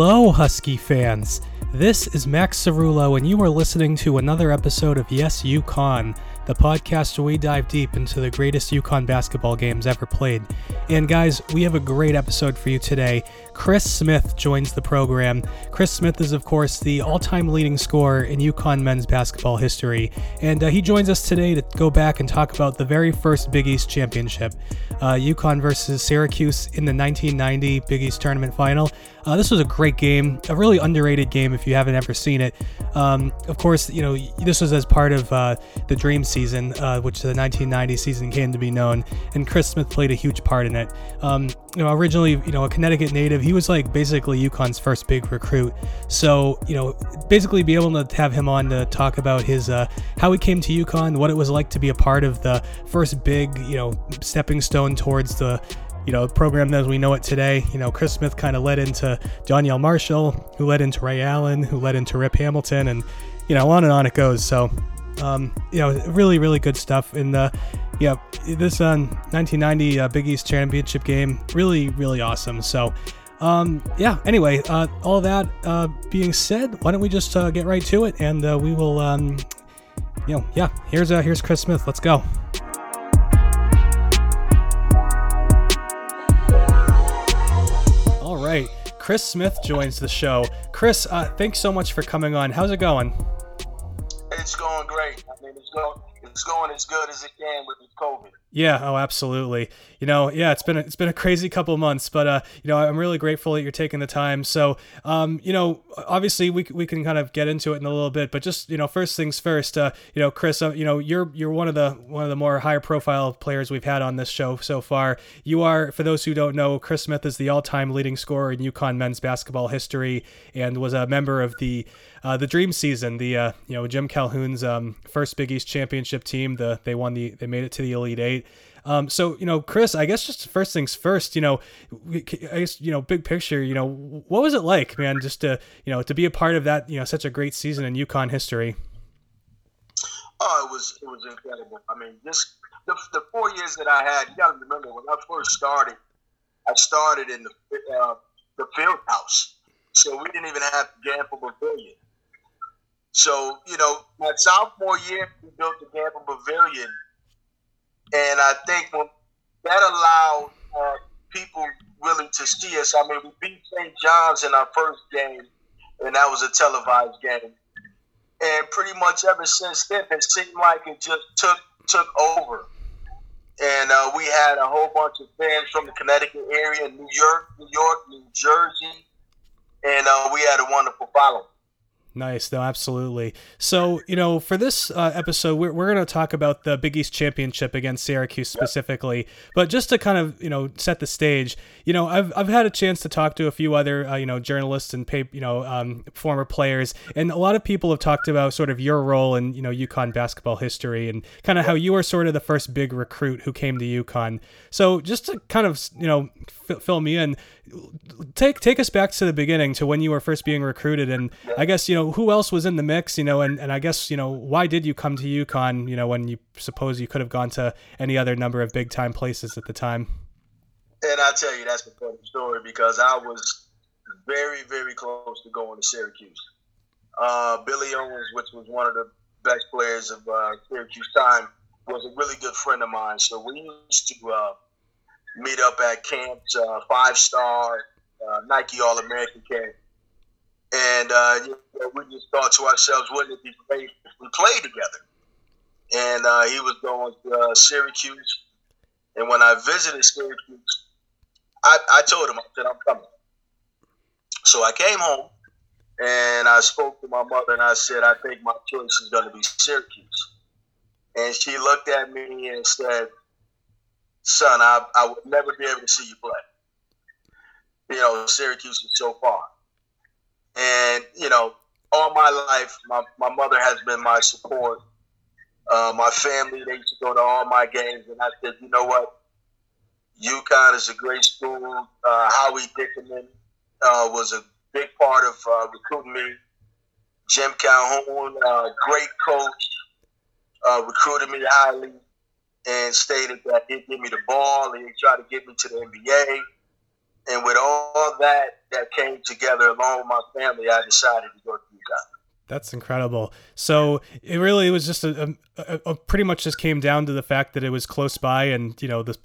Hello, Husky fans. This is Max Cerullo, and you are listening to another episode of Yes UConn, the podcast where we dive deep into the greatest UConn basketball games ever played. And guys, we have a great episode for you today. Chris Smith joins the program. Chris Smith is, of course, the all time leading scorer in UConn men's basketball history, and uh, he joins us today to go back and talk about the very first Big East championship uh, UConn versus Syracuse in the 1990 Big East tournament final. Uh, this was a great game, a really underrated game if you haven't ever seen it. Um, of course, you know this was as part of uh, the Dream season, uh, which the 1990 season came to be known, and Chris Smith played a huge part in it. Um, you know, originally, you know, a Connecticut native, he was like basically UConn's first big recruit. So, you know, basically be able to have him on to talk about his uh, how he came to UConn, what it was like to be a part of the first big, you know, stepping stone towards the you know, program as we know it today. You know, Chris Smith kind of led into Donyell Marshall, who led into Ray Allen, who led into Rip Hamilton, and you know, on and on it goes. So, um, you know, really, really good stuff. And uh, yeah, this uh, 1990 uh, Big East Championship game, really, really awesome. So. Um, yeah. Anyway, uh, all that uh, being said, why don't we just uh, get right to it, and uh, we will, um, you know, yeah. Here's uh, here's Chris Smith. Let's go. All right, Chris Smith joins the show. Chris, uh, thanks so much for coming on. How's it going? It's going great. I mean, it's going it's going as good as it can with the COVID. Yeah, oh, absolutely. You know, yeah, it's been a, it's been a crazy couple months, but uh, you know, I'm really grateful that you're taking the time. So, um, you know, obviously we, we can kind of get into it in a little bit, but just you know, first things first. Uh, you know, Chris, uh, you know, you're you're one of the one of the more higher profile players we've had on this show so far. You are, for those who don't know, Chris Smith is the all-time leading scorer in UConn men's basketball history, and was a member of the uh, the Dream season, the uh, you know Jim Calhoun's um, first Big East championship team. The they won the they made it to the Elite Eight. Um, so you know, Chris, I guess just first things first. You know, I guess you know, big picture. You know, what was it like, man? Just to you know, to be a part of that. You know, such a great season in UConn history. Oh, it was it was incredible. I mean, this the, the four years that I had. You got to remember when I first started. I started in the uh, the field house, so we didn't even have Gampel Pavilion. So you know, my sophomore year, we built the Gampel Pavilion and I think when that allowed uh, people really to see us. I mean, we beat St. John's in our first game, and that was a televised game. And pretty much ever since then, it seemed like it just took took over. And uh, we had a whole bunch of fans from the Connecticut area, New York, New York, New Jersey, and uh, we had a wonderful following. Nice, no, absolutely. So, you know, for this uh, episode, we're, we're going to talk about the Big East Championship against Syracuse specifically. But just to kind of, you know, set the stage, you know, I've, I've had a chance to talk to a few other, uh, you know, journalists and, pay, you know, um, former players. And a lot of people have talked about sort of your role in, you know, UConn basketball history and kind of how you were sort of the first big recruit who came to UConn. So, just to kind of, you know, f- fill me in, take take us back to the beginning to when you were first being recruited and i guess you know who else was in the mix you know and, and i guess you know why did you come to UConn you know when you suppose you could have gone to any other number of big time places at the time and i tell you that's the funny story because i was very very close to going to syracuse uh, billy owens which was one of the best players of uh, syracuse time was a really good friend of mine so we used to uh, meet up at camps, uh, five star uh, Nike All American camp. And uh, you know, we just thought to ourselves, wouldn't it be great if we played together? And he was going to Syracuse. And when I visited Syracuse, I, I told him, I said, I'm coming. So I came home and I spoke to my mother and I said, I think my choice is going to be Syracuse. And she looked at me and said, son, I, I would never be able to see you play. You know, Syracuse is so far. And, you know, all my life, my, my mother has been my support. Uh, my family, they used to go to all my games. And I said, you know what? UConn is a great school. Uh, Howie Dickerman uh, was a big part of uh, recruiting me. Jim Calhoun, uh, great coach, uh, recruited me highly and stated that he'd give me the ball and he'd try to get me to the NBA. and with all that that came together along with my family, I decided to go to UConn. That's incredible. So it really was just a, a, a, pretty much just came down to the fact that it was close by, and you know the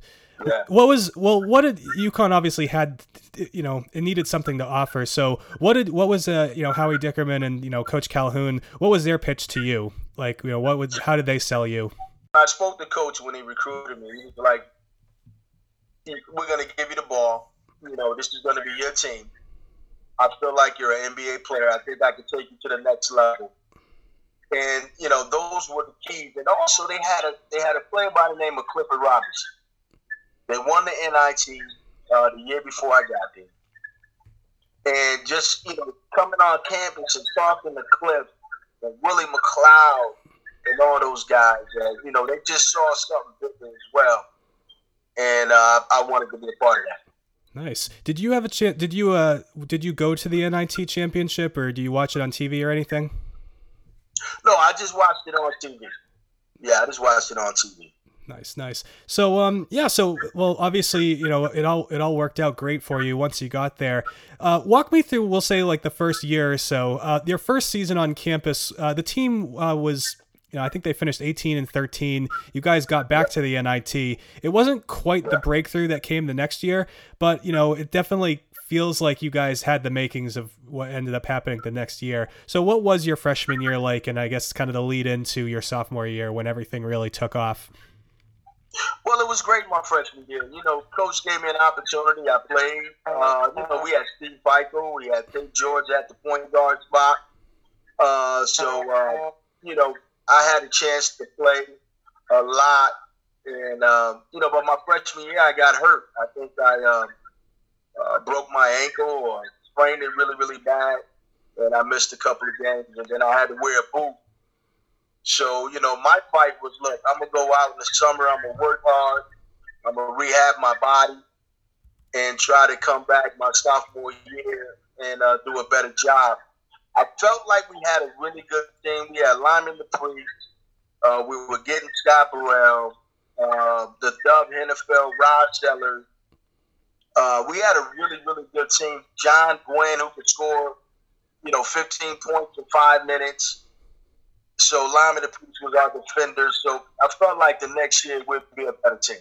yeah. what was well, what did UConn obviously had, you know, it needed something to offer. So what did what was uh you know Howie Dickerman and you know Coach Calhoun, what was their pitch to you? Like you know what would how did they sell you? I spoke to Coach when he recruited me. He was like, "We're gonna give you the ball. You know, this is gonna be your team." I feel like you're an NBA player. I think I can take you to the next level. And you know, those were the keys. And also, they had a they had a player by the name of Clifford Robinson. They won the NIT uh, the year before I got there. And just you know, coming on campus and talking to Cliff and Willie McCloud and all those guys, uh, you know, they just saw something different as well. And uh, I wanted to be a part of that. Nice. Did you have a chance? Did you uh did you go to the NIT championship or do you watch it on TV or anything? No, I just watched it on TV. Yeah, I just watched it on TV. Nice, nice. So, um, yeah. So, well, obviously, you know, it all it all worked out great for you once you got there. Uh, walk me through. We'll say like the first year or so. Uh, your first season on campus. Uh, the team uh, was you know, I think they finished 18 and 13. You guys got back to the NIT. It wasn't quite the breakthrough that came the next year, but you know, it definitely feels like you guys had the makings of what ended up happening the next year. So, what was your freshman year like, and I guess kind of the lead into your sophomore year when everything really took off? Well, it was great my freshman year. You know, coach gave me an opportunity. I played. Uh, you know, we had Steve Pikiell, we had Tate George at the point guard spot. Uh, so, uh, you know, I had a chance to play a lot, and um, you know, but my freshman year I got hurt. I think I um, uh, broke my ankle or sprained it really, really bad, and I missed a couple of games, and then I had to wear a boot. So you know, my fight was look, I'm gonna go out in the summer. I'm gonna work hard. I'm gonna rehab my body and try to come back my sophomore year and uh, do a better job. I felt like we had a really good team. We had Lyman DePriest. Uh, we were getting Scott Burrell, uh, the Dub Henefeld, Rod Sellers. Uh, we had a really, really good team. John Gwynn, who could score, you know, 15 points in five minutes. So Lyman DePriest was our defender. So I felt like the next year we'd be a better team.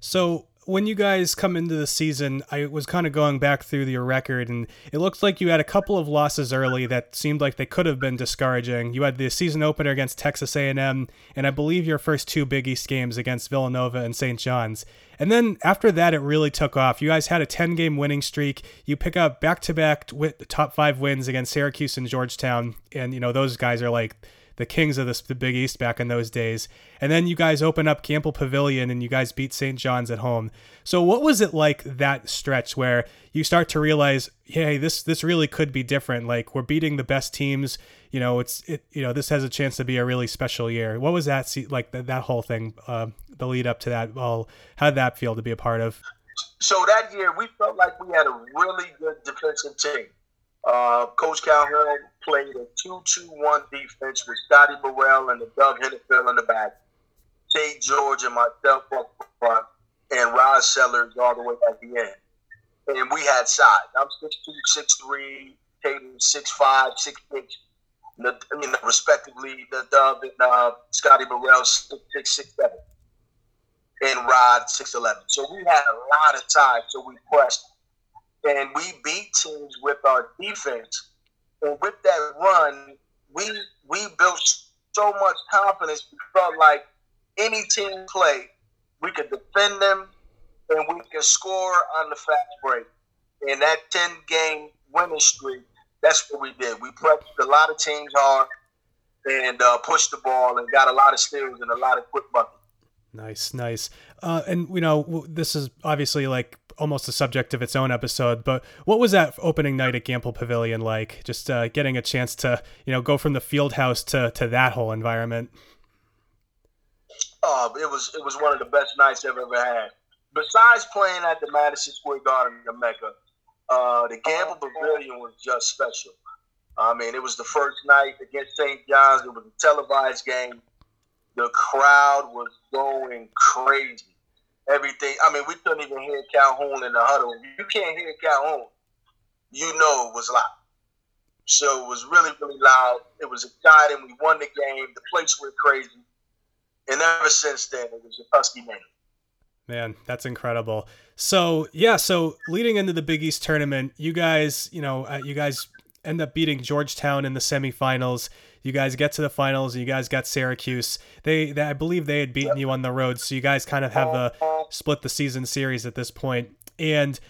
So when you guys come into the season, I was kind of going back through your record, and it looks like you had a couple of losses early that seemed like they could have been discouraging. You had the season opener against Texas A&M, and I believe your first two Big East games against Villanova and St. John's. And then after that, it really took off. You guys had a 10 game winning streak. You pick up back to back top five wins against Syracuse and Georgetown, and you know those guys are like the kings of the Big East back in those days. And then you guys open up Gampel Pavilion and you guys beat St. John's at home. So what was it like that stretch where you start to realize, hey, this this really could be different. Like we're beating the best teams. You know, it's it. You know, this has a chance to be a really special year. What was that like? That, that whole thing, uh, the lead up to that. Well, how did that feel to be a part of? So that year, we felt like we had a really good defensive team. Uh, Coach Calhoun played a 2-2-1 defense with Scotty Burrell and the Dub Henefeld in the back, Tate George and myself up front, and Rod Sellers all the way at the end. And we had size. I'm 6'2", 6'3", Tate was 6'5", 6'6", the, I mean, respectively, the Dub and uh, Scotty Burrell 6'6", 6'7", and Rod 6'11". So we had a lot of size, so we pressed and we beat teams with our defense. And with that run, we we built so much confidence. We felt like any team play, we could defend them and we could score on the fast break. In that 10 game winning streak, that's what we did. We pressed a lot of teams hard and uh, pushed the ball and got a lot of steals and a lot of quick buckets. Nice, nice. Uh, and you know, this is obviously like almost a subject of its own episode. But what was that opening night at Gampel Pavilion like? Just uh, getting a chance to you know go from the field house to to that whole environment. Oh, it was it was one of the best nights I've ever had. Besides playing at the Madison Square Garden in Mecca, uh, the Gampel Pavilion was just special. I mean, it was the first night against St. John's. It was a televised game. The crowd was going crazy everything. I mean, we couldn't even hear Calhoun in the huddle. You can't hear Calhoun. You know it was loud. So it was really, really loud. It was exciting. We won the game. The place went crazy. And ever since then, it was a Husky name. Man, that's incredible. So yeah, so leading into the Big East tournament, you guys, you know, uh, you guys end up beating Georgetown in the semifinals. You guys get to the finals. You guys got Syracuse. They, they I believe they had beaten you on the road, so you guys kind of have the uh, split the season series at this point. And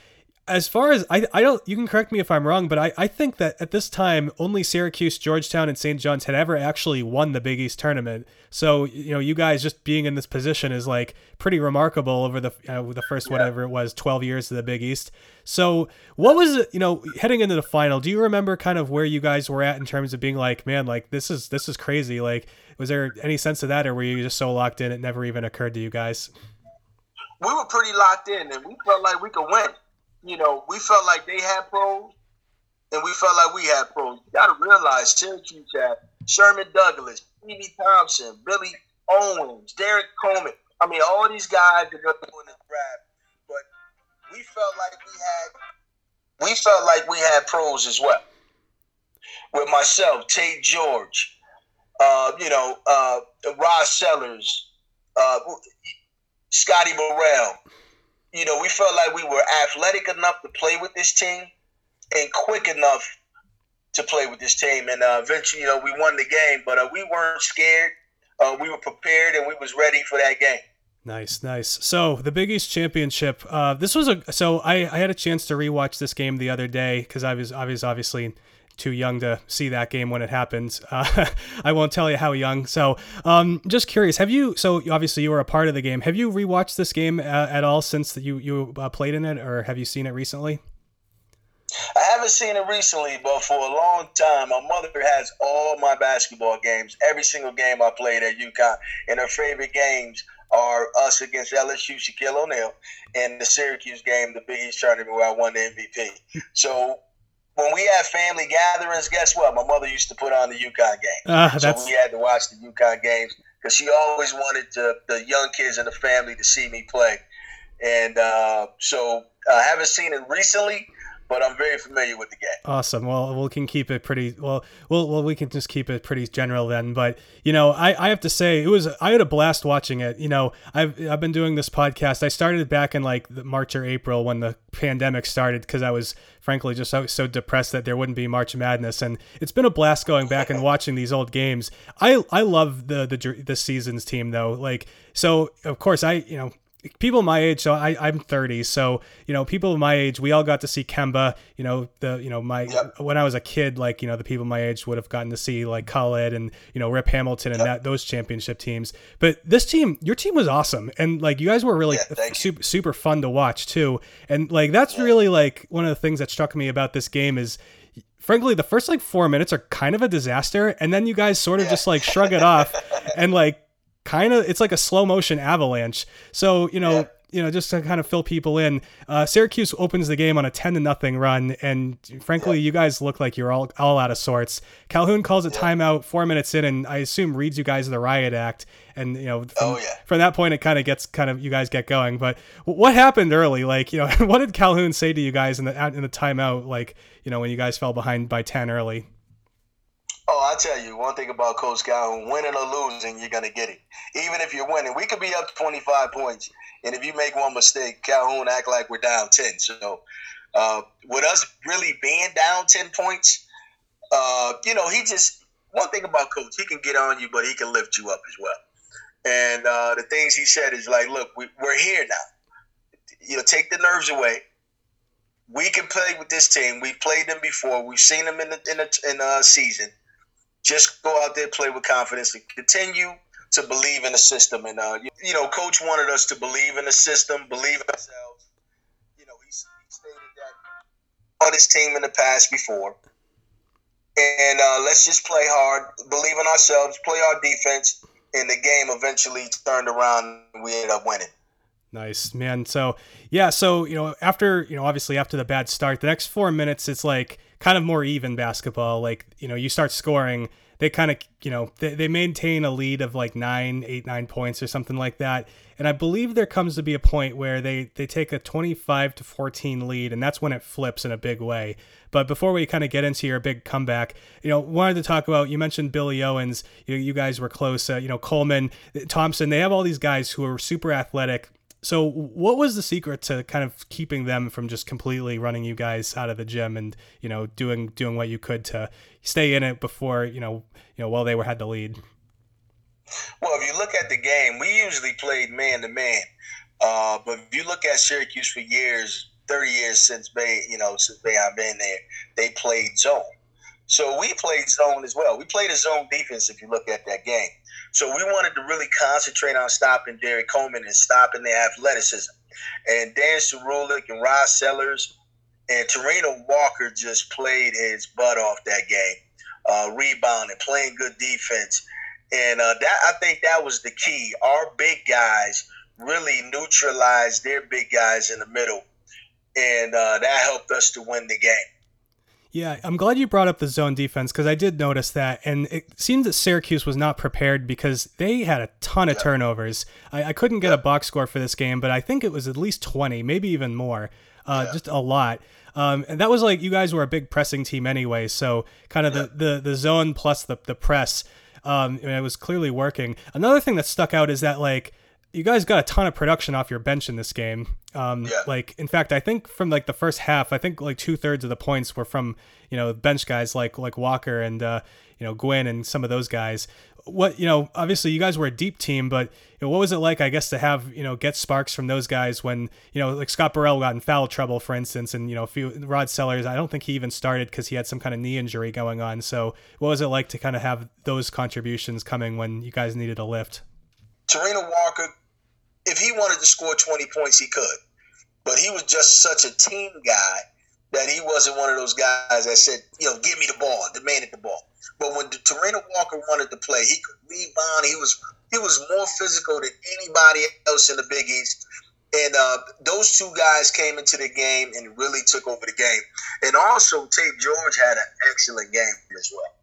as far as I, I don't you can correct me if I'm wrong, but I, I think that at this time only Syracuse, Georgetown, and St. John's had ever actually won the Big East tournament. So you know, you guys just being in this position is like pretty remarkable over the uh, the first yeah. whatever it was, 12 years of the Big East. So what was it, you know, heading into the final? Do you remember kind of where you guys were at in terms of being like, man, like this is this is crazy. Like, was there any sense of that, or were you just so locked in it never even occurred to you guys? We were pretty locked in, and we felt like we could win you know, we felt like they had pros, and we felt like we had pros. You got to realize Syracuse had Sherman Douglas, Stevie Thompson, Billy Owens, Derrick Coleman. I mean, all these guys that are doing the draft, but we felt like we had we felt like we had pros as well. With myself, Tate George, uh, you know, uh, Rod Sellers, uh, Scotty Burrell, you know, we felt like we were athletic enough to play with this team and quick enough to play with this team. And uh, eventually, you know, we won the game, but uh, we weren't scared. Uh, we were prepared and we was ready for that game. Nice, nice. So the Big East Championship. Uh, this was a. So I, I had a chance to rewatch this game the other day because I was I was obviously too young to see that game when it happened. Uh, I won't tell you how young. So, um, just curious, have you? So obviously you were a part of the game. Have you rewatched this game uh, at all since you you uh, played in it, or have you seen it recently? I haven't seen it recently, but for a long time, my mother has all my basketball games, every single game I played at UConn, and her favorite games are us against LSU, Shaquille O'Neal, and the Syracuse game, the Big East tournament where I won the MVP. So when we had family gatherings, guess what? My mother used to put on the UConn game. Uh, so we had to watch the UConn games because she always wanted to, the young kids in the family to see me play. And uh, so I haven't seen it recently, but I'm very familiar with the game. Awesome. Well, we can keep it pretty well. Well, well, we can just keep it pretty general then. But you know, I, I have to say it was I had a blast watching it. You know, I've I've been doing this podcast. I started back in like March or April when the pandemic started because I was frankly just so, so depressed that there wouldn't be March Madness, and it's been a blast going back and watching these old games. I I love the the the seasons team though. Like so, of course I you know people my age so I, i'm 30 so you know people my age we all got to see kemba you know the you know my yep. when i was a kid like you know the people my age would have gotten to see like Khalid and you know rip hamilton and yep. that those championship teams but this team your team was awesome and like you guys were really yeah, super, super fun to watch too and like that's yeah. really like one of the things that struck me about this game is frankly the first like four minutes are kind of a disaster and then you guys sort of yeah. just like shrug it off and like kind of it's like a slow motion avalanche. So you know. Yeah. You know, just to kind of fill people in, uh, Syracuse opens the game on a ten to nothing run, and frankly, yeah. you guys look like you're all all out of sorts. Calhoun calls a timeout four minutes in, and I assume reads you guys the riot act, and you know, from, oh, yeah. from that point, it kind of gets kind of you guys get going. But what happened early? Like, you know, what did Calhoun say to you guys in the in the timeout? Like, you know, when you guys fell behind by ten early? Oh, I tell you one thing about Coach Calhoun: winning or losing, you're gonna get it. Even if you're winning, we could be up 25 points, and if you make one mistake, Calhoun act like we're down 10. So, uh, with us really being down 10 points, uh, you know, he just one thing about Coach, he can get on you, but he can lift you up as well. And uh, the things he said is like, look, we, we're here now. You know, take the nerves away we can play with this team. We played them before. We've seen them in the in the in the season. Just go out there, play with confidence, and continue to believe in the system. And uh, you, you, know, coach wanted us to believe in the system, believe in ourselves. You know, he, he stated that on his team in the past before. And uh, let's just play hard, believe in ourselves, play our defense, and the game eventually turned around. and We ended up winning. Nice, man. So, yeah, so, you know, after, you know, obviously after the bad start, the next four minutes, it's like kind of more even basketball. Like, you know, you start scoring, they kind of you know they, they maintain a lead of like nine eight nine points or something like that and i believe there comes to be a point where they they take a 25 to 14 lead and that's when it flips in a big way but before we kind of get into your big comeback you know wanted to talk about you mentioned billy owens you, you guys were close uh, you know coleman thompson they have all these guys who are super athletic so, what was the secret to kind of keeping them from just completely running you guys out of the gym and you know doing doing what you could to stay in it before you know you know while they were had the lead? Well, if you look at the game, we usually played man to man. Uh, but if you look at Syracuse for years, thirty years since Bay, you know, since Bay I've been there, they played zone. So we played zone as well. We played a zone defense. If you look at that game, so we wanted to really concentrate on stopping Derrick Coleman and stopping their athleticism. And Dan Cyrulik and Rod Sellers and Toraino Walker just played his butt off that game, uh, rebounding, playing good defense. And uh, that I think that was the key. Our big guys really neutralized their big guys in the middle, and uh, that helped us to win the game. Yeah, I'm glad you brought up the zone defense because I did notice that, and it seems that Syracuse was not prepared because they had a ton of turnovers. I, I couldn't get a box score for this game, but I think it was at least 20, maybe even more. Uh, yeah. Just a lot. Um, and that was like you guys were a big pressing team anyway, so kind of yeah. the, the the zone plus the the press. Um, it was clearly working. Another thing that stuck out is that like you guys got a ton of production off your bench in this game. Um, yeah. Like, in fact, I think from like the first half, I think like two thirds of the points were from you know bench guys like like Walker and uh, you know Gwynn and some of those guys. What you know, obviously you guys were a deep team, but you know, what was it like? I guess to have you know get sparks from those guys when you know like Scott Burrell got in foul trouble, for instance, and you know few, Rod Sellers. I don't think he even started because he had some kind of knee injury going on. So, what was it like to kind of have those contributions coming when you guys needed a lift? Toraino Walker if he wanted to score 20 points, he could. But he was just such a team guy that he wasn't one of those guys that said, you know, give me the ball, demanded the ball. But when Toraino Walker wanted to play, he could rebound. He was he was more physical than anybody else in the Big East. And uh, those two guys came into the game and really took over the game. And also, Tate George had an excellent game as well.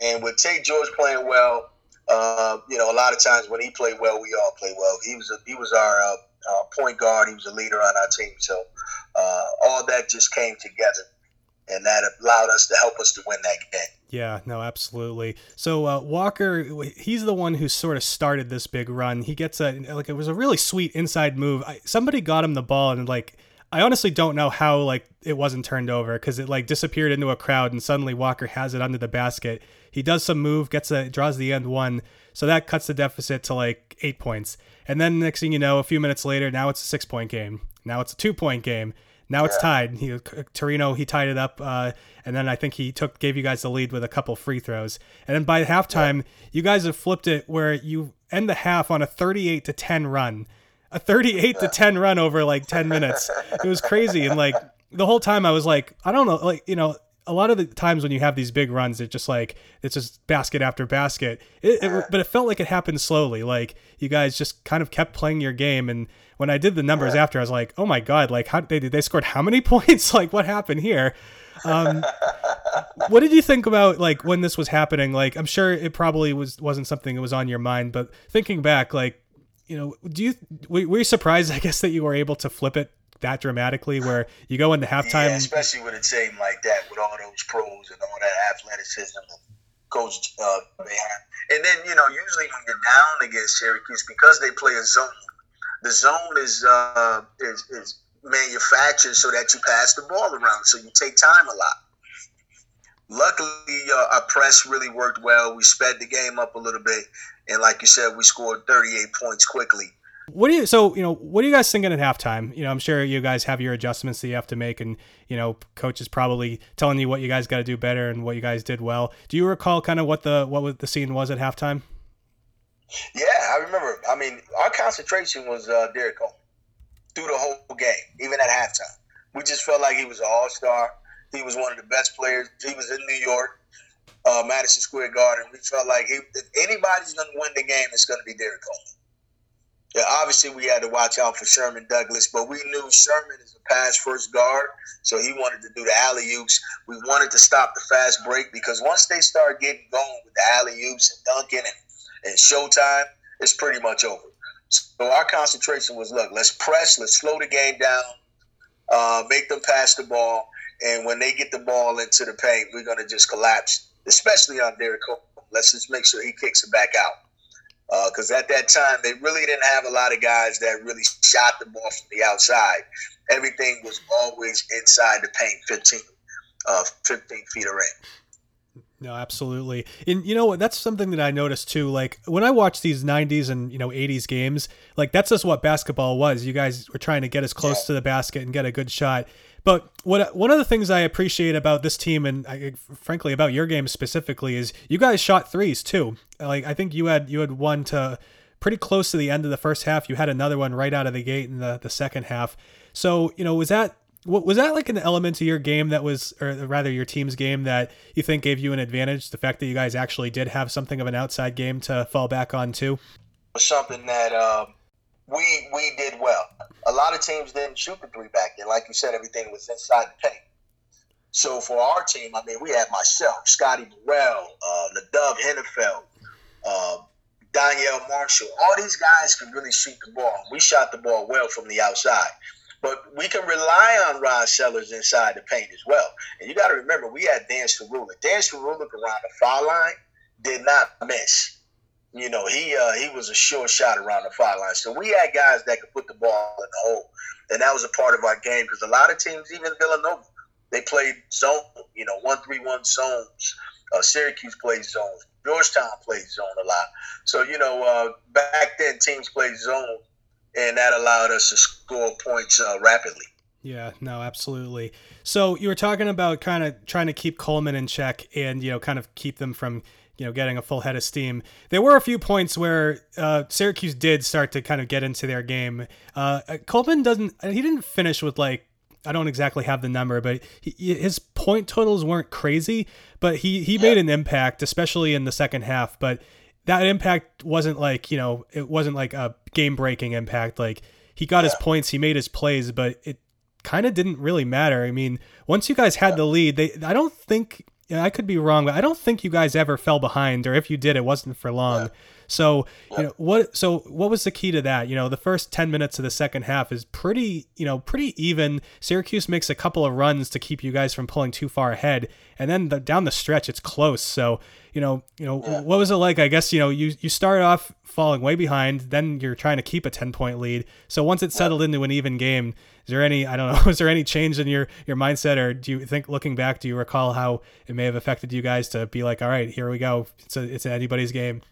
And with Tate George playing well, uh, you know, a lot of times when he played well, we all play well. He was a, he was our uh, uh, point guard. He was a leader on our team. So uh, all that just came together, and that allowed us to help us to win that game. Yeah, no, absolutely. So uh, Walker, he's the one who sort of started this big run. He gets a like it was a really sweet inside move. I, somebody got him the ball and like I honestly don't know how like it wasn't turned over because it like disappeared into a crowd and suddenly Walker has it under the basket. He does some move, gets a draws the end one, so that cuts the deficit to like eight points. And then next thing you know, a few minutes later, now it's a six point game. Now it's a two point game. Now it's tied. He Toraino he tied it up, uh, and then I think he took gave you guys the lead with a couple free throws. And then by halftime, you guys have flipped it where you end the half on a 38 to 10 run a 38 to 10 run over like 10 minutes. It was crazy. And like the whole time I was like, I don't know, like, you know, a lot of the times when you have these big runs, it's just like, it's just basket after basket. It, it, but it felt like it happened slowly. Like you guys just kind of kept playing your game. And when I did the numbers after, I was like, oh my God, like how they, they scored how many points? like what happened here? Um, what did you think about like when this was happening? Like I'm sure it probably was wasn't something that was on your mind, but thinking back, like you know, do you were you surprised? I guess that you were able to flip it that dramatically, where you go into halftime, yeah, especially with a team like that, with all those pros and all that athleticism and coach uh. And then you know, usually when you're down against Syracuse, because they play a zone, the zone is uh, is, is manufactured so that you pass the ball around, so you take time a lot. Luckily, uh, our press really worked well. We sped the game up a little bit, and like you said, we scored 38 points quickly. What do you so you know what are you guys thinking at halftime? You know, I'm sure you guys have your adjustments that you have to make, and you know, coach is probably telling you what you guys got to do better and what you guys did well. Do you recall kind of what the what the scene was at halftime? Yeah, I remember. I mean, our concentration was uh, Derrick Coleman through the whole game, even at halftime. We just felt like he was an all star. He was one of the best players. He was in New York, uh, Madison Square Garden. We felt like he, if anybody's going to win the game, it's going to be Derrick Coleman. Yeah, obviously we had to watch out for Sherman Douglas, but we knew Sherman is a pass first guard, so he wanted to do the alley oops. We wanted to stop the fast break because once they start getting going with the alley oops and dunking and, and showtime, it's pretty much over. So our concentration was look, let's press, let's slow the game down, uh, make them pass the ball, and when they get the ball into the paint, we're to just collapse, especially on Derek Cole. Let's just make sure he kicks it back out because uh, at that time they really didn't have a lot of guys that really shot the ball from the outside. Everything was always inside the paint, 15, uh, 15 feet ring. No, absolutely. And you know what? That's something that I noticed too. Like when I watch these 90s and, you know, 80s games, like that's just what basketball was. You guys were trying to get as close yeah. to the basket and get a good shot. But what one of the things I appreciate about this team and I, frankly about your game specifically is you guys shot threes too. Like I think you had you had one to pretty close to the end of the first half. You had another one right out of the gate in the the second half. So you know was that was that like an element of your game that was or rather your team's game that you think gave you an advantage the fact that you guys actually did have something of an outside game to fall back on too something that um, we we did well. A lot of teams didn't shoot the three back then. Like you said, everything was inside the paint. So for our team, I mean, we had myself, Scotty Burrell, uh, Nadav Henefeld, uh, Donyell Marshall. All these guys can really shoot the ball. We shot the ball well from the outside. But we can rely on Rod Sellers inside the paint as well. And you got to remember, we had Dan Cyrulik. Dan Cyrulik around the foul line did not miss. You know, he uh, he was a sure shot around the foul line. So we had guys that could put the ball in the hole, and that was a part of our game because a lot of teams, even Villanova, they played zone. You know, one three one zones. Uh, Syracuse played zones. Georgetown played zone a lot. So you know, uh, back then teams played zone, and that allowed us to score points uh, rapidly. Yeah, no, absolutely. So you were talking about kind of trying to keep Coleman in check and you know kind of keep them from you know getting a full head of steam. There were a few points where uh, Syracuse did start to kind of get into their game. Uh, Coleman doesn't. He didn't finish with like I don't exactly have the number, but he, his point totals weren't crazy. But he he made an impact, especially in the second half. But that impact wasn't like you know it wasn't like a game breaking impact. Like he got his points, he made his plays, but it kind of didn't really matter. I mean, once you guys had the lead, they I don't think I could be wrong, but I don't think you guys ever fell behind, or if you did, it wasn't for long. Yeah. So, you know, what so what was the key to that? You know, the first 10 minutes of the second half is pretty, you know, pretty even. Syracuse makes a couple of runs to keep you guys from pulling too far ahead, and then the, down the stretch it's close. So, you know, you know, yeah. what was it like? I guess, you know, you you start off falling way behind, then you're trying to keep a 10 point lead. So, once it settled into an even game, is there any I don't know, is there any change in your your mindset or do you think looking back, do you recall how it may have affected you guys to be like, all right, here we go. It's a, it's anybody's game.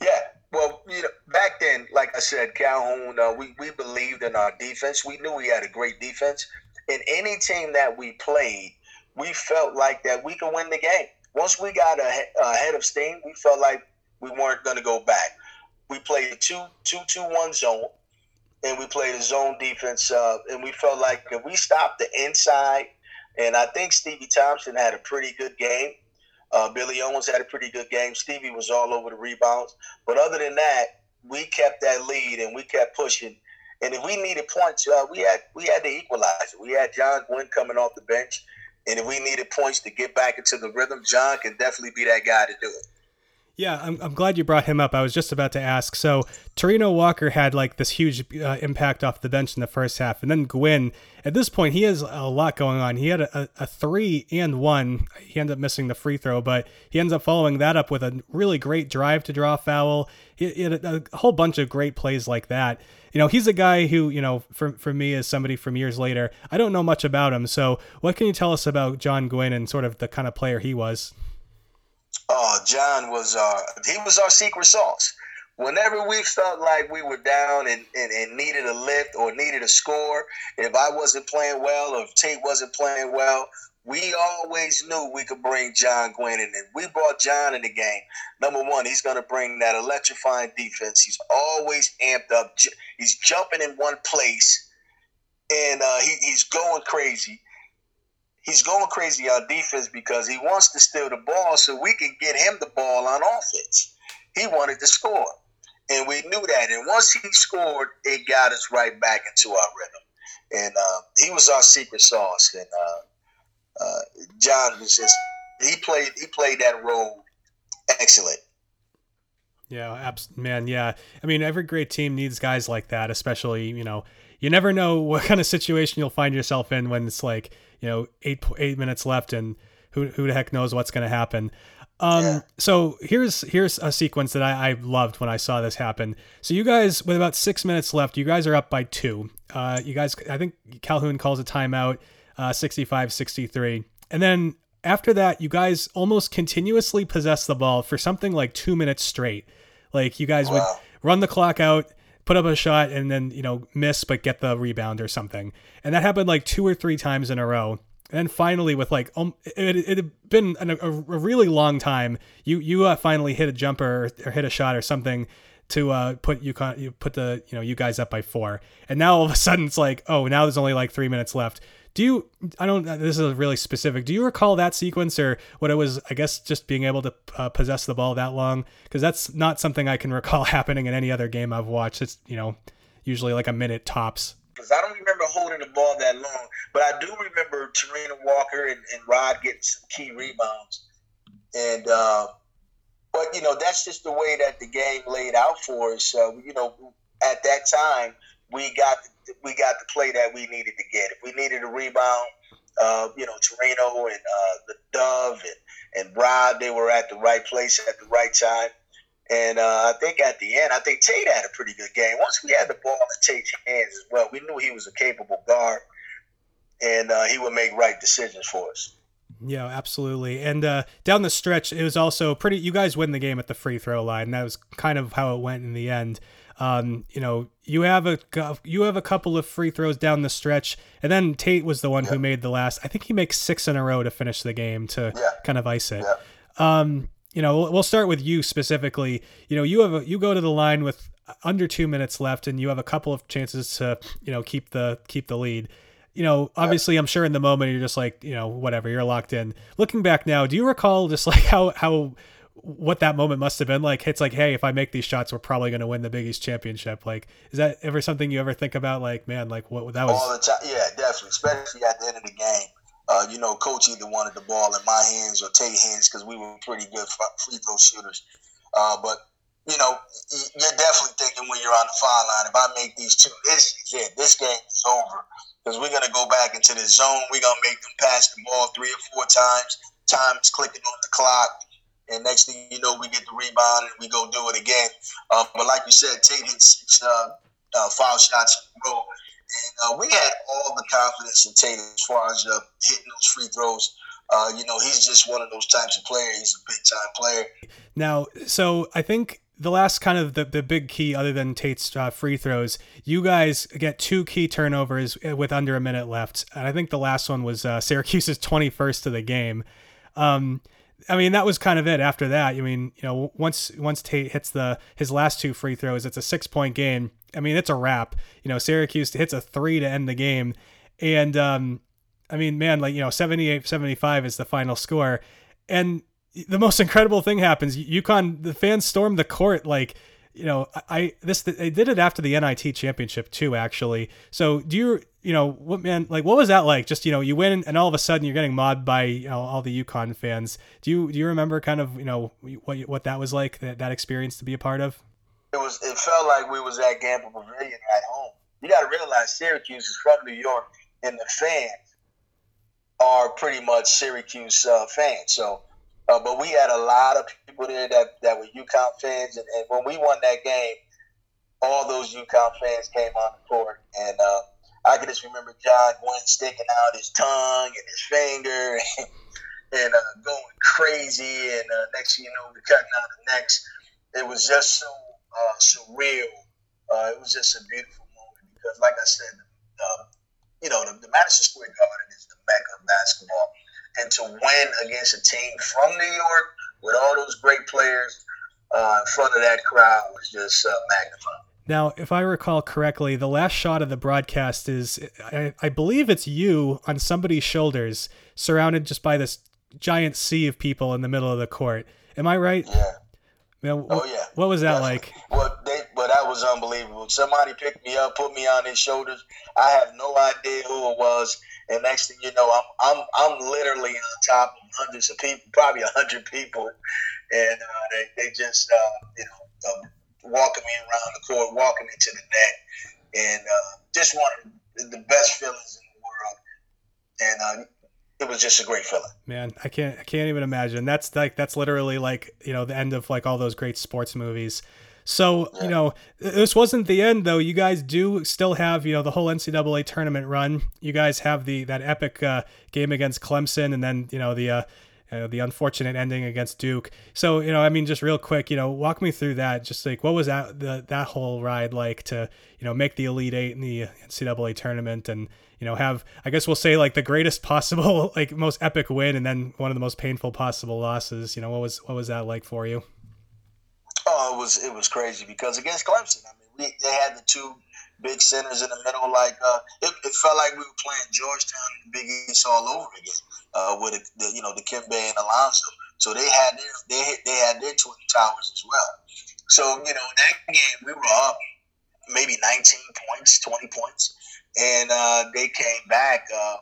Yeah, well, you know, back then, like I said, Calhoun, uh, we we believed in our defense. We knew we had a great defense. In any team that we played, we felt like that we could win the game. Once we got ahead of steam, we felt like we weren't going to go back. We played a two two two one zone, and we played a zone defense, uh, and we felt like if we stopped the inside, and I think Stevie Thompson had a pretty good game. Uh, Billy Owens had a pretty good game. Stevie was all over the rebounds. But other than that, we kept that lead and we kept pushing. And if we needed points, uh, we had we had to equalize it. We had John Gwynn coming off the bench, and if we needed points to get back into the rhythm, John can definitely be that guy to do it. Yeah, I'm, I'm glad you brought him up. I was just about to ask. So, Toraino Walker had like this huge uh, impact off the bench in the first half. And then Gwynn, at this point, he has a lot going on. He had a, a, three and one. He ended up missing the free throw, but he ends up following that up with a really great drive to draw foul. He, he had a, a whole bunch of great plays like that. You know, he's a guy who, you know, for, for me as somebody from years later, I don't know much about him. So, what can you tell us about John Gwynn and sort of the kind of player he was? Oh, John was our he was our secret sauce. Whenever we felt like we were down and, and, and needed a lift or needed a score, if I wasn't playing well or if Tate wasn't playing well, we always knew we could bring John Gwynn in. And we brought John in the game. Number one, he's going to bring that electrifying defense. He's always amped up. He's jumping in one place, and uh, he, he's going crazy he's going crazy on defense because he wants to steal the ball so we can get him the ball on offense. He wanted to score. and we knew that. And once he scored, it got us right back into our rhythm. And uh, he was our secret sauce. And uh, uh, John was just he played he played that role excellent. Yeah, man. Yeah, I mean, every great team needs guys like that, especially you know, you never know what kind of situation you'll find yourself in when it's like you know eight eight minutes left and who who the heck knows what's going to happen. Um, yeah. So here's here's a sequence that I, I loved when I saw this happen. So you guys, with about six minutes left, you guys are up by two. Uh, you guys, I think Calhoun calls a timeout, uh, 65-63. And then after that, you guys almost continuously possess the ball for something like two minutes straight. Like you guys wow. would run the clock out, put up a shot, and then you know miss but get the rebound or something. And that happened like two or three times in a row. And then finally, with like um, it, it had been a, a, really long time, you you uh, finally hit a jumper or, or, hit a shot or something to uh, put you you put the you know you guys up by four. And now all of a sudden it's like oh now there's only like three minutes left. Do you? I don't. This is really specific. Do you recall that sequence or what it was? I guess just being able to uh, possess the ball that long because that's not something I can recall happening in any other game I've watched. It's you know usually like a minute tops because I don't remember holding the ball that long, but I do remember Toraino Walker and, and Rod getting some key rebounds. And, uh, but, you know, that's just the way that the game laid out for us. Uh, you know, at that time, we got we got the play that we needed to get. If we rebound, uh, you know, Toraino and uh, the Dove and, and Rod, they were at the right place at the right time. And uh, I think at the end, I think Tate had a pretty good game. Once we had the ball in Tate's hands as well, we knew he was a capable guard, and uh, he would make right decisions for us. Yeah, absolutely. And uh, down the stretch, it was also pretty. You guys win the game at the free throw line. That was kind of how it went in the end. Um, you know, you have a you have a couple of free throws down the stretch, and then Tate was the one who made the last. I think he makes six in a row to finish the game to yeah. kind of ice it. Yeah. Um, you know, we'll start with you specifically. You know, you have a, you go to the line with under two minutes left, and you have a couple of chances to you know keep the keep the lead. You know, obviously, I'm sure in the moment you're just like, you know, whatever, you're locked in. Looking back now, do you recall just like how how what that moment must have been like? It's like, hey, if I make these shots, we're probably going to win the Big East championship. Like, is that ever something you ever think about? Like, man, like what that was all the time. Yeah, definitely, especially at the end of the game uh, you know, coach either wanted the ball in my hands or Tate hands because we were pretty good free throw shooters. Uh, but you know, you're definitely thinking when you're on the foul line, if I make these two, this is it. This game is over because we're gonna go back into the zone. We're gonna make them pass the ball three or four times. Time is clicking on the clock. And next thing you know, we get the rebound and we go do it again. Uh, but like you said, Tate hit six uh, uh foul shots in a row. And uh, we had all the confidence in Tatum as far as uh, hitting those free throws. Uh, you know, he's just one of those types of players. He's a big time player. Now, so I think the last kind of the, the big key, other than Tate's uh, free throws, you guys get two key turnovers with under a minute left. And I think the last one was uh, Syracuse's 21st of the game. Um, I mean, that was kind of it. After that, I mean, you know, once once Tate hits the his last two free throws, it's a six point game. I mean, it's a wrap. You know, Syracuse hits a three to end the game. And, um, I mean, man, like, you know, 78 75 is the final score. And the most incredible thing happens. UConn, the fans storm the court. Like, you know, I, this, they did it after the NIT championship too, actually. So do you, you know, what, man, like, what was that like? Just, you know, you win and all of a sudden you're getting mobbed by, you know, all the UConn fans. Do you, do you remember kind of, you know, what, what that was like, that, that experience to be a part of? it was it felt like we was at Gampel Pavilion at home. You got to realize Syracuse is from New York, and the fans are pretty much Syracuse uh, fans. So, uh, but we had a lot of people there that, that were UConn fans, and, and when we won that game, all those UConn fans came on the court, and uh, I can just remember John Gwynn sticking out his tongue and his finger, and, and uh, going crazy. And uh, next thing you know, we're cutting out the necks. It was just so uh, surreal. Uh, it was just a beautiful moment because, like I said, you know, the, the Madison Square Garden is the mecca of basketball, and to win against a team from New York with all those great players uh, in front of that crowd was just uh, magnifying. Now, if I recall correctly, the last shot of the broadcast is, I, I, believe it's you on somebody's shoulders, surrounded just by this giant sea of people in the middle of the court. Am I right? Yeah. Man, oh yeah. What was that like? Well, they was unbelievable. Somebody picked me up, put me on his shoulders. I have no idea who it was, and next thing you know, I'm I'm I'm literally on top of hundreds of people, probably hundred people, and uh, they they just uh, you know uh, walking me around the court, walking me to the net, and uh, just one of the best feelings in the world. And uh, it was just a great feeling. Man, I can't I can't even imagine. That's like that's literally like you know the end of like all those great sports movies. So you know this wasn't the end though. You guys do still have you know the whole NCAA tournament run. You guys have the that epic uh, game against Clemson, and then you know the. Uh, uh, the unfortunate ending against Duke. So, you know, I mean, just real quick, you know, walk me through that. Just like, what was that the, that whole ride like to, you know, make the Elite Eight in the NCAA tournament and, you know, have I guess we'll say like the greatest possible, like most epic win, and then one of the most painful possible losses. You know, what was what was that like for you? Oh, it was it was crazy because against Clemson, I mean, we, they had the two big centers in the middle. Like uh, it, it, felt like we were playing Georgetown and Big East all over again uh, with the, the, you know the Dikembe and Alonzo. So they had their they they had their twin towers as well. So you know that game we were up maybe 19 points, 20 points, and uh, they came back uh,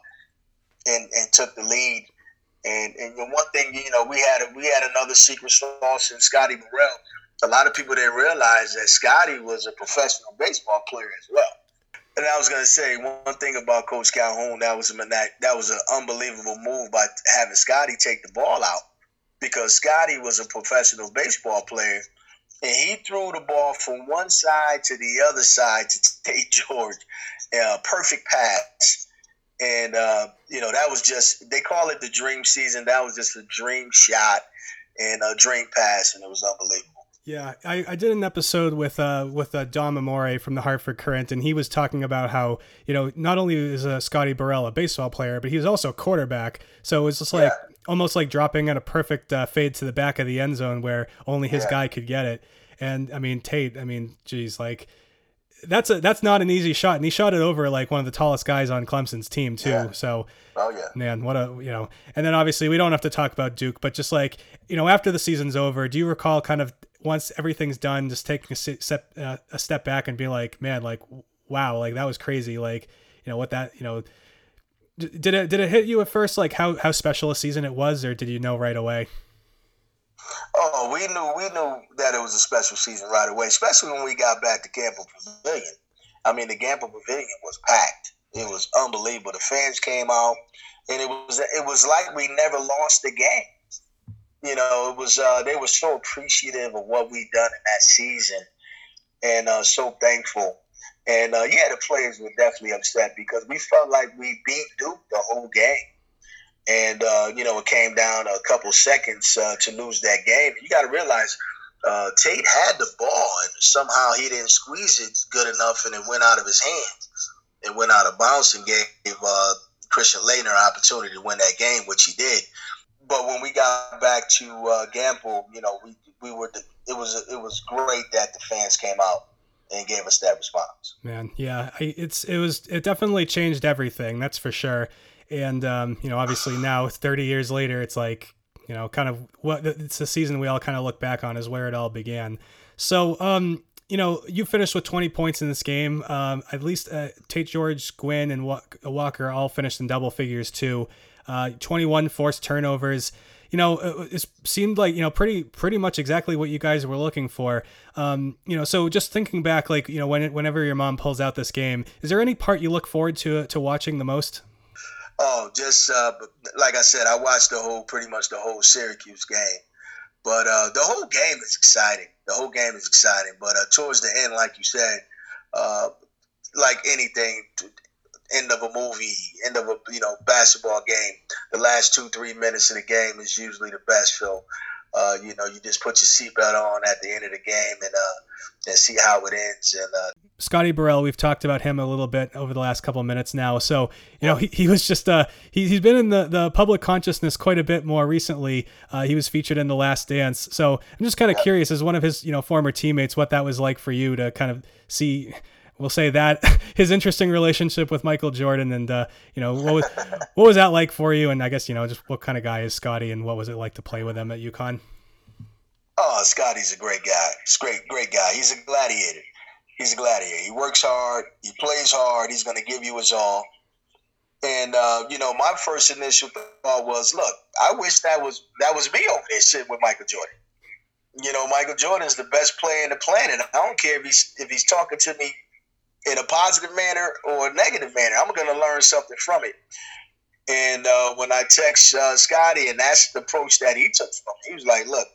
and and took the lead. And and one thing, you know, we had we had another secret sauce in Scotty Burrell. A lot of people didn't realize that Scotty was a professional baseball player as well. And I was gonna say one thing about Coach Calhoun that was a that, was an unbelievable move by having Scotty take the ball out because Scotty was a professional baseball player and he threw the ball from one side to the other side to Tate George, uh, perfect pass. And uh, you know that was just they call it the dream season. That was just a dream shot and a dream pass, and it was unbelievable. Yeah, I, I did an episode with uh with uh, Dom Amore from the Hartford Courant, and he was talking about how you know not only is uh, Scotty Burrell a baseball player, but he was also a quarterback. So it was just like yeah. almost like dropping at a perfect uh, fade to the back of the end zone where only his yeah. guy could get it. And I mean Tate, I mean, geez, like that's a that's not an easy shot, and he shot it over like one of the tallest guys on Clemson's team too. Yeah. So, oh yeah, man, what a you know. And then obviously we don't have to talk about Duke, but just like you know, after the season's over, do you recall kind of once everything's done, just taking a step uh, a step back and be like, man, like wow, like that was crazy, like you know what that you know. Did it did it hit you at first like how how special a season it was, or did you know right away? Oh, we knew we knew that it was a special season right away, especially when we got back to Gampel Pavilion. I mean, the Gampel Pavilion was packed. It was unbelievable. The fans came out, and it was it was like we never lost the game. You know, it was uh, they were so appreciative of what we done in that season, and uh, so thankful. And uh, yeah, the players were definitely upset because we felt like we beat Duke the whole game and uh, you know it came down a couple seconds uh, to lose that game. You got to realize uh, Tate had the ball, and somehow he didn't squeeze it good enough, and it went out of his hands. It went out of bounds and gave Christian Laettner an opportunity to win that game, which he did. But when we got back to uh, Gampel, you know, we we were it was it was great that the fans came out and gave us that response. Man, yeah, it's it was it definitely changed everything. That's for sure and um, you know, obviously now, 30 years later, it's like you know, kind of what it's the season we all kind of look back on is where it all began. So, um, you know, you finished with 20 points in this game. Um, at least uh, Tate George, Gwynn, and Walker all finished in double figures too. Uh, 21 forced turnovers. You know, it, seemed like you know pretty pretty much exactly what you guys were looking for. Um, you know, so just thinking back, like you know, when whenever your mom pulls out this game, is there any part you look forward to to watching the most? Oh, just uh, like I said, I watched the whole, pretty much the whole Syracuse game. But uh, the whole game is exciting. The whole game is exciting. But uh, towards the end, like you said, uh, like anything, end of a movie, end of a you know basketball game, the last two three minutes of the game is usually the best. So uh, you know, you just put your seatbelt on at the end of the game and uh, and see how it ends. And uh, Scotty Burrell, we've talked about him a little bit over the last couple of minutes now. So you know, he, he was just uh, he, he's been in the, the public consciousness quite a bit more recently. Uh, he was featured in The Last Dance. So I'm just kind of yeah. curious, as one of his you know former teammates, what that was like for you to kind of see we'll say that his interesting relationship with Michael Jordan and uh, you know what was what was that like for you and I guess you know just what kind of guy is Scotty and what was it like to play with him at UConn? Oh, Scotty's a great guy. He's great, great guy. He's a gladiator. he's a gladiator. He works hard. He plays hard. He's going to give you his all. And uh, you know, my first initial thought was, look, I wish that was that was me over there sitting with Michael Jordan. You know, Michael Jordan is the best player in the planet. I don't care if he's if he's talking to me in a positive manner or a negative manner. I'm going to learn something from it. And uh, when I text uh, Scottie, and that's the approach that he took from he was like, "Look,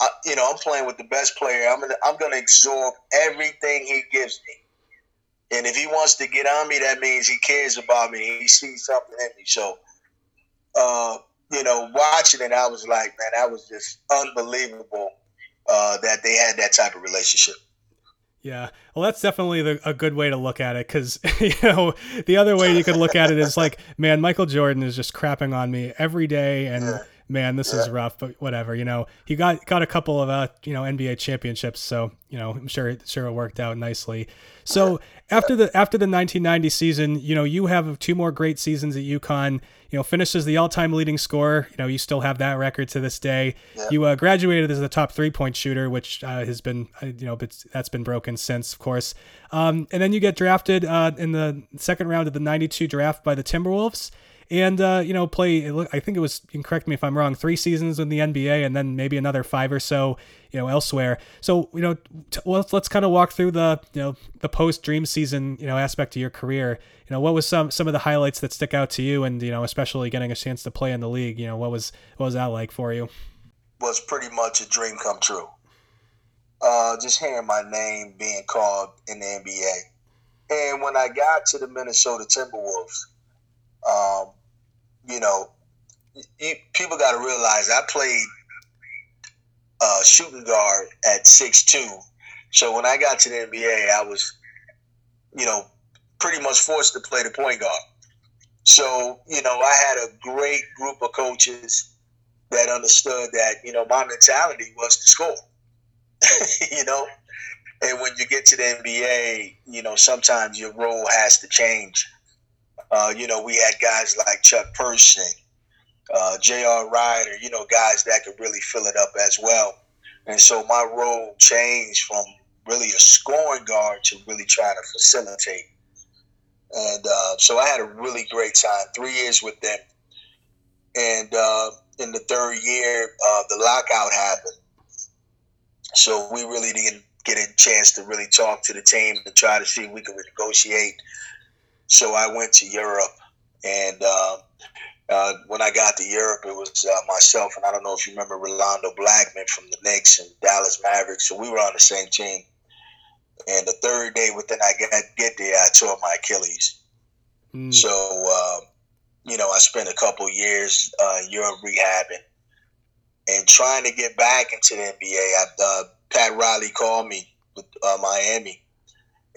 I, you know, I'm playing with the best player. I'm gonna I'm gonna absorb everything he gives me. And if he wants to get on me, that means he cares about me. He sees something in me. So, uh, you know, watching it, I was like, man, that was just unbelievable uh, that they had that type of relationship. Yeah, well, that's definitely the, a good way to look at it because you know the other way you could look at it is like, man, Michael Jordan is just crapping on me every day, and yeah man, this yeah. is rough, but whatever. You know, he got got a couple of uh, you know NBA championships, so you know, I'm sure sure it worked out nicely. So after the after the 1990 season, you know, you have two more great seasons at UConn. You know, finishes the all-time leading scorer. You know, you still have that record to this day. Yeah. You uh, graduated as the top three-point shooter, which uh, has been, uh, you know, that's been broken since, of course. Um, and then you get drafted uh, in the second round of the '92 draft by the Timberwolves and uh, you know play. I think it was. You can correct me if I'm wrong. Three seasons in the NBA, and then maybe another five or so, you know, elsewhere. So you know, t- let's let's kind of walk through the you know the post dream season you know aspect of your career. You know, what was some some of the highlights that stick out to you, and you know, especially getting a chance to play in the league. You know, what was what was that like for you? Was pretty much a dream come true. Uh, just hearing my name being called in the NBA. And when I got to the Minnesota Timberwolves, um, you know, you, people got to realize I played uh, shooting guard at six two. So when I got to the NBA, I was, you know, pretty much forced to play the point guard. So you know, I had a great group of coaches that understood that you know my mentality was to score. you know, and when you get to the NBA, you know sometimes your role has to change uh, you know, we had guys like Chuck Person, uh, J.R. Rider, you know, guys that could really fill it up as well. And so my role changed from really a scoring guard to really trying to facilitate. And uh, so I had a really great time, three years with them. And uh, in the third year, uh, the lockout happened. So we really didn't get a chance to really talk to the team and try to see if we could negotiate so I went to Europe, and uh, uh, when I got to Europe, it was uh, myself and I don't know if you remember Rolando Blackman from the Knicks and Dallas Mavericks. So we were on the same team. And the third day within I get get there, I tore my Achilles. Mm. So uh, you know, I spent a couple years uh, in Europe rehabbing and trying to get back into the NBA. I, uh, Pat Riley called me with Miami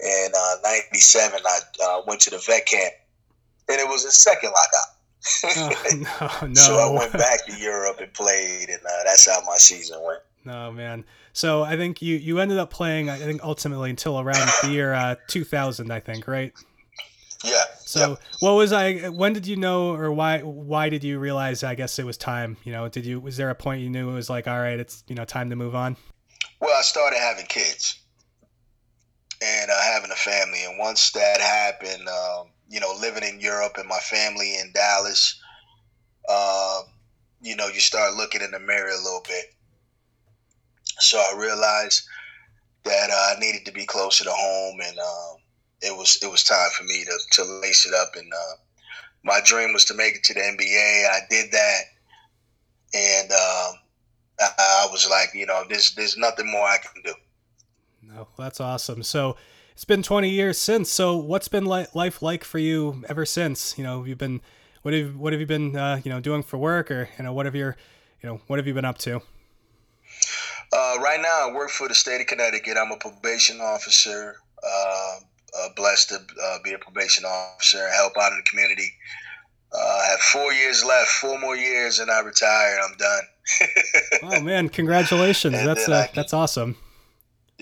in uh, 97, I uh, went to the vet camp, and it was a second lockout. oh, no, no. So I went back to Europe and played, and uh, that's how my season went. No man. So I think you you ended up playing. I think ultimately until around the year uh, 2000. I think right. Yeah. So yeah. what was I? When did you know, or why? Why did you realize? I guess it was time. You know, did you? Was there a point you knew it was like, all right, it's you know time to move on? Well, I started having kids and uh, having a family. And once that happened, um, you know, living in Europe and my family in Dallas, uh, you know, you start looking in the mirror a little bit. So I realized that uh, I needed to be closer to home, and um, it was it was time for me to to lace it up. And uh, my dream was to make it to the NBA. I did that, and um, I, I was like, you know, there's there's nothing more I can do. No, that's awesome. So it's been 20 years since. So what's been li- life like for you ever since? You know, you've been what have what have you been uh, you know doing for work, or you know what have your you know what have you been up to? Uh, right now, I work for the state of Connecticut. I'm a probation officer. Uh, uh blessed to uh, be a probation officer and help out in the community. Uh, I have four years left, four more years, and I retire. I'm done. oh man, congratulations! that's that's awesome.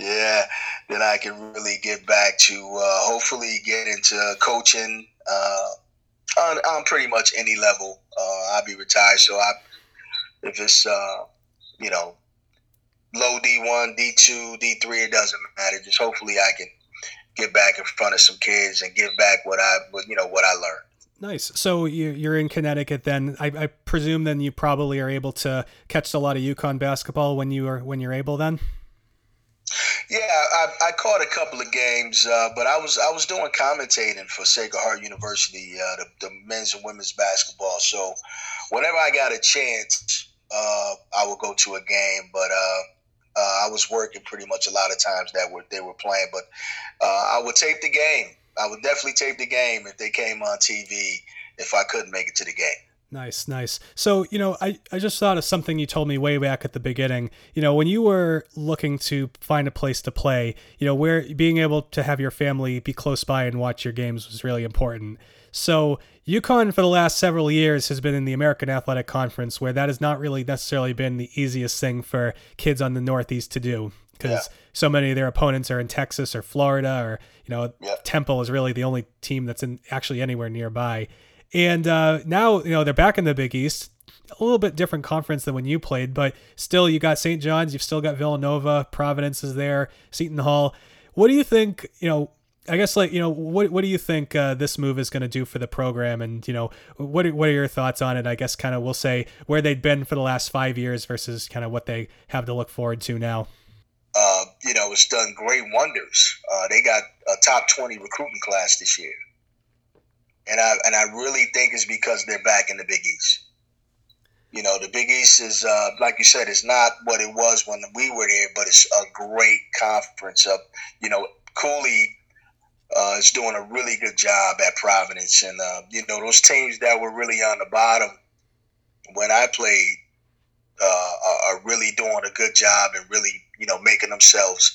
Yeah, then I can really get back to uh, hopefully get into coaching uh, on, on pretty much any level. Uh, I'll be retired, so I if it's uh, you know low D1, D2, D3, it doesn't matter. Just hopefully I can get back in front of some kids and give back what I, you know, what I learned. Nice. So you're in Connecticut then. I, I, presume then you probably are able to catch a lot of UConn basketball when you are when you're able then. Yeah, I, I caught a couple of games, uh, but I was I was doing commentating for Sacred Heart University, uh, the, the, men's and women's basketball. So whenever I got a chance, uh, I would go to a game. But uh, uh, I was working pretty much a lot of times that were they were playing. But uh, I would tape the game I would definitely tape the game if they came on TV if I couldn't make it to the game. Nice, nice. So, you know, I, I just thought of something you told me way back at the beginning. You know, when you were looking to find a place to play, you know, where being able to have your family be close by and watch your games was really important. So, UConn for the last several years has been in the American Athletic Conference, where that has not really necessarily been the easiest thing for kids on the Northeast to do because yeah. so many of their opponents are in Texas or Florida or you know, Temple is really the only team that's in actually anywhere nearby. And uh, now, you know, they're back in the Big East. A little bit different conference than when you played, but still, you got St. John's, you've still got Villanova, Providence is there, Seton Hall. What do you think? You know, I guess like you know, what what do you think uh, this move is going to do for the program? And you know, what are, what are your thoughts on it? I guess kind of we'll say where they've been for the last five years versus kind of what they have to look forward to now uh, you know, it's done great wonders. Uh, they got a top twenty recruiting class this year, and I and I really think it's because they're back in the Big East. You know, the Big East is uh, like you said, it's not what it was when we were there, but it's a great conference. Of you know, Cooley uh, is doing a really good job at Providence, and uh, you know those teams that were really on the bottom when I played uh, are really doing a good job and really you know, making themselves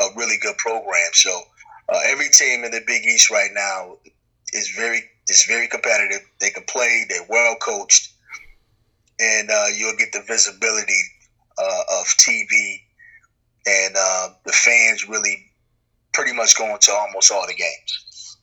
a really good program. So uh, every team in the Big East right now is very is very competitive. They can play. They're well coached, and uh, you'll get the visibility uh, of TV and uh, the fans really pretty much going to almost all the games.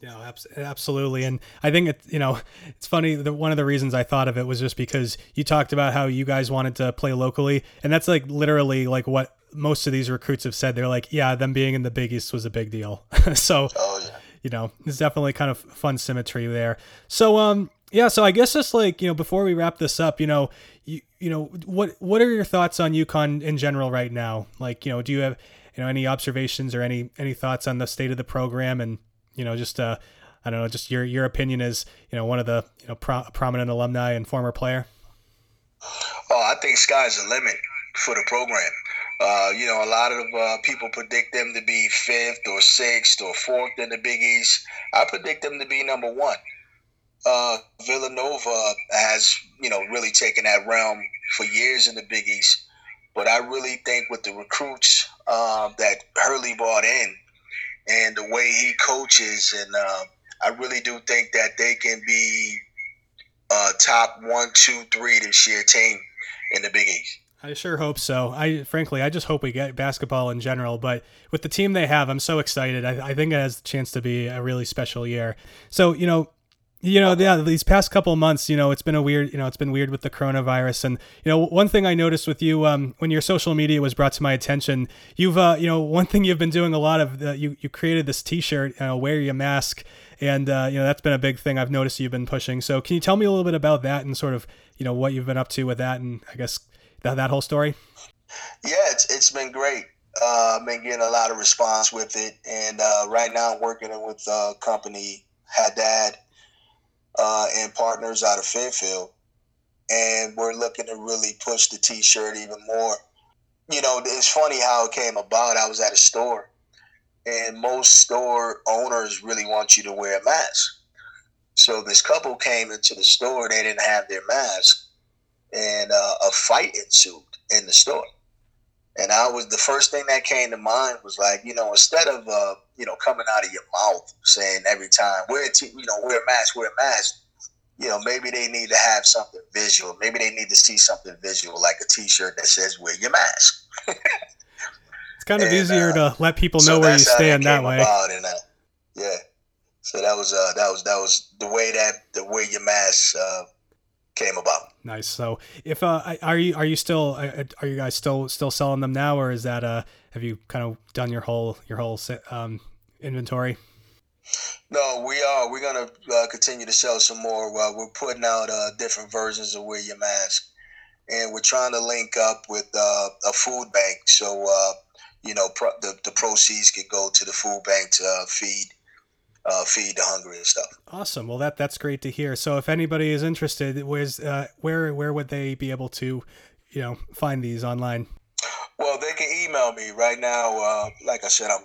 Yeah, absolutely. And I think it, you know, it's funny that one of the reasons I thought of it was just because you talked about how you guys wanted to play locally, and that's like literally like what most of these recruits have said. They're like, yeah, them being in the Big East was a big deal. so, oh, yeah. You know, it's definitely kind of fun symmetry there. So, um, yeah, so I guess just like you know, before we wrap this up, you know, you you know, what what are your thoughts on UConn in general right now? Like, you know, do you have you know any observations or any any thoughts on the state of the program and you know, just uh, I don't know, just your your opinion as you know one of the you know pro- prominent alumni and former player. Oh, I think sky's the limit for the program. Uh, you know, a lot of uh, people predict them to be fifth or sixth or fourth in the Big East. I predict them to be number one. Uh, Villanova has, you know, really taken that realm for years in the Big East. But I really think with the recruits uh, that Hurley brought in, and the way he coaches, and uh, I really do think that they can be top one, two, three this year team in the Big East. I sure hope so. I frankly, I just hope we get basketball in general. But with the team they have, I'm so excited. I, I think it has the chance to be a really special year. So you know, you know, yeah, these past couple months, you know, it's been a weird, you know, it's been weird with the coronavirus. And, you know, one thing I noticed with you, um, when your social media was brought to my attention, you've, uh, you know, one thing you've been doing a lot of, uh, you, you created this t-shirt, uh, wear your mask. And, uh, you know, that's been a big thing I've noticed you've been pushing. So can you tell me a little bit about that and sort of, you know, what you've been up to with that and I guess that, that whole story? Yeah, it's, it's been great. Uh, I've been getting a lot of response with it. And, uh, right now I'm working with a company, Haddad, uh, and partners out of Fairfield. And we're looking to really push the t shirt even more. You know, it's funny how it came about. I was at a store, and most store owners really want you to wear a mask. So this couple came into the store, they didn't have their mask, and uh, a fight ensued in the store. And I was the first thing that came to mind was like, you know, instead of uh, you know coming out of your mouth saying every time wear a t- you know wear a mask, wear a mask. You know, maybe they need to have something visual. Maybe they need to see something visual, like a T-shirt that says "Wear your mask." it's kind of and, easier uh, to let people know so where you stand that, that way. And, uh, yeah, so that was uh, that was that was the way that the "Wear Your Mask" uh, came about. Nice. So, if uh, are you are you still are you guys still still selling them now, or is that uh have you kind of done your whole your whole um inventory? No, we are. We're gonna uh, continue to sell some more. Uh, we're putting out uh, different versions of Wear Your Mask, and we're trying to link up with uh, a food bank. So uh, you know, pro- the the proceeds could go to the food bank to uh, feed the hungry and stuff. Awesome. Well, that that's great to hear. So, if anybody is interested, where's where where would they be able to, you know, find these online? Well, they can email me right now. like I said, I'm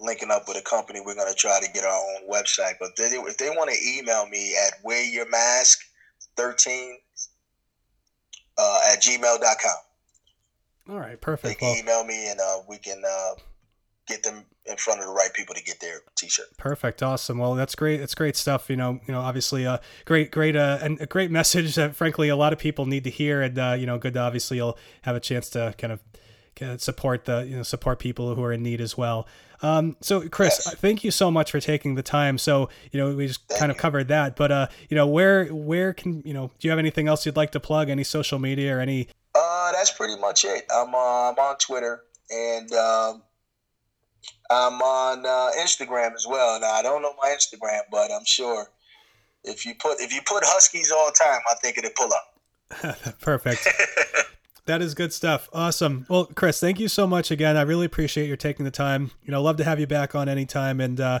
linking up with a company. We're going to try to get our own website. But they, if they want to email me at wearyourmask13 uh, at gmail.com. All right, perfect. They can well, email me and uh, we can uh, get them in front of the right people to get their t-shirt. Perfect, awesome. Well, that's great. That's great stuff. You know, you know, obviously, a uh, great, great, uh, and a great message that, frankly, a lot of people need to hear. And uh, you know, good. To, obviously, you'll have a chance to kind of support the you know support people who are in need as well. Um, so Chris, yes. thank you so much for taking the time. So you know we just thank kind of covered that, but uh, you know where where can you know do you have anything else you'd like to plug? Any social media or any? Uh, that's pretty much it. I'm uh, I'm on Twitter and um, I'm on uh, Instagram as well. Now I don't know my Instagram, but I'm sure if you put if you put Huskies all the time, I think it'll pull up. Perfect. That is good stuff. Awesome. Well, Chris, thank you so much again. I really appreciate your taking the time. You know, love to have you back on anytime. And uh,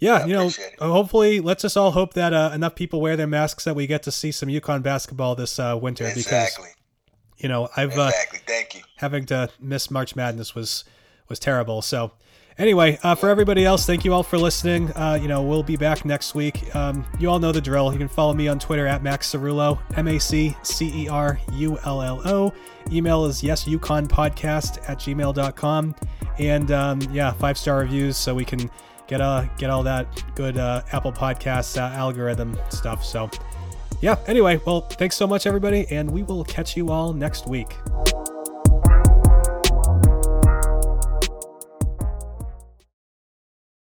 yeah, you know, it. hopefully, let's just all hope that uh, enough people wear their masks that we get to see some UConn basketball this uh, winter. Exactly. Because you know, I've uh, exactly. Thank you. Having to miss March Madness was was terrible. So Anyway, uh, for everybody else, thank you all for listening. Uh, you know, we'll be back next week. Um, you all know the drill. You can follow me on Twitter at Mac Cerullo, M A C C E R U L L O. Email is yesuconpodcast at gmail.com. And um, yeah, five star reviews so we can get uh, get all that good uh, Apple Podcasts uh, algorithm stuff. So yeah, anyway, well, thanks so much, everybody, and we will catch you all next week.